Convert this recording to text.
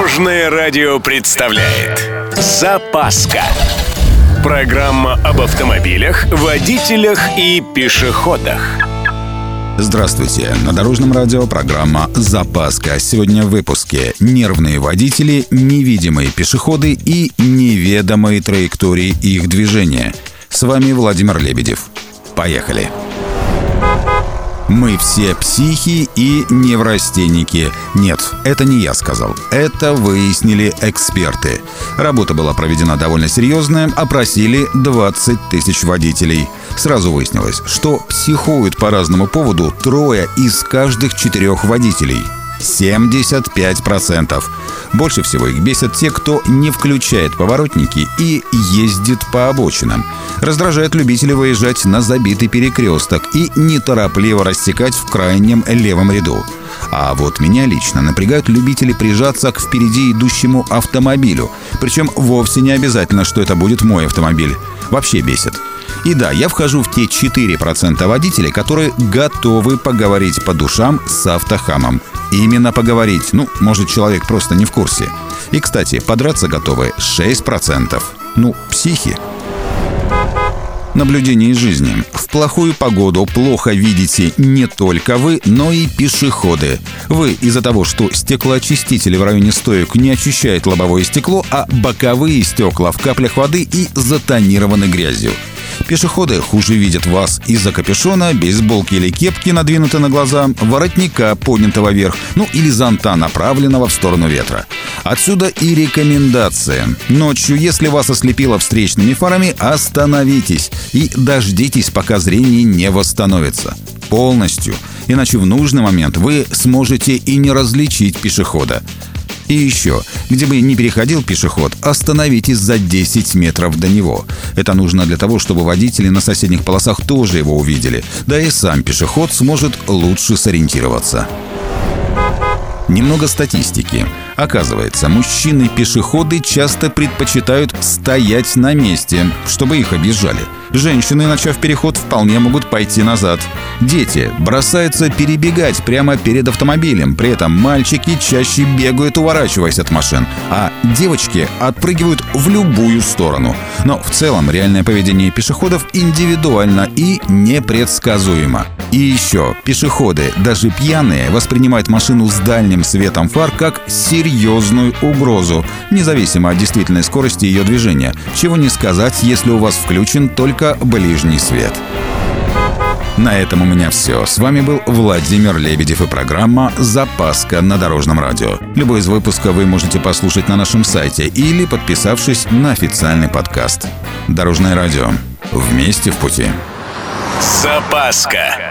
Дорожное радио представляет Запаска Программа об автомобилях, водителях и пешеходах Здравствуйте! На Дорожном радио программа «Запаска». Сегодня в выпуске «Нервные водители», «Невидимые пешеходы» и «Неведомые траектории их движения». С вами Владимир Лебедев. Поехали! Мы все психи и неврастенники. Нет, это не я сказал. Это выяснили эксперты. Работа была проведена довольно серьезная, опросили 20 тысяч водителей. Сразу выяснилось, что психуют по разному поводу трое из каждых четырех водителей – 75%. Больше всего их бесят те, кто не включает поворотники и ездит по обочинам. Раздражает любителей выезжать на забитый перекресток и неторопливо растекать в крайнем левом ряду. А вот меня лично напрягают любители прижаться к впереди идущему автомобилю. Причем вовсе не обязательно, что это будет мой автомобиль. Вообще бесит. И да, я вхожу в те 4% водителей, которые готовы поговорить по душам с автохамом. Именно поговорить. Ну, может, человек просто не в курсе. И, кстати, подраться готовы 6%. Ну, психи. Наблюдение из жизни. В плохую погоду плохо видите не только вы, но и пешеходы. Вы из-за того, что стеклоочистители в районе стоек не очищают лобовое стекло, а боковые стекла в каплях воды и затонированы грязью. Пешеходы хуже видят вас из-за капюшона, бейсболки или кепки надвинуты на глаза, воротника, поднятого вверх, ну или зонта, направленного в сторону ветра. Отсюда и рекомендация. Ночью, если вас ослепило встречными фарами, остановитесь и дождитесь, пока зрение не восстановится. Полностью. Иначе в нужный момент вы сможете и не различить пешехода. И еще, где бы ни переходил пешеход, остановитесь за 10 метров до него. Это нужно для того, чтобы водители на соседних полосах тоже его увидели. Да и сам пешеход сможет лучше сориентироваться. Немного статистики. Оказывается, мужчины-пешеходы часто предпочитают стоять на месте, чтобы их объезжали. Женщины, начав переход, вполне могут пойти назад. Дети бросаются перебегать прямо перед автомобилем, при этом мальчики чаще бегают, уворачиваясь от машин, а девочки отпрыгивают в любую сторону. Но в целом реальное поведение пешеходов индивидуально и непредсказуемо. И еще, пешеходы, даже пьяные, воспринимают машину с дальним светом фар как серьезную угрозу, независимо от действительной скорости ее движения. Чего не сказать, если у вас включен только ближний свет. На этом у меня все. С вами был Владимир Лебедев и программа «Запаска на Дорожном радио». Любой из выпусков вы можете послушать на нашем сайте или подписавшись на официальный подкаст. Дорожное радио. Вместе в пути. Запаска.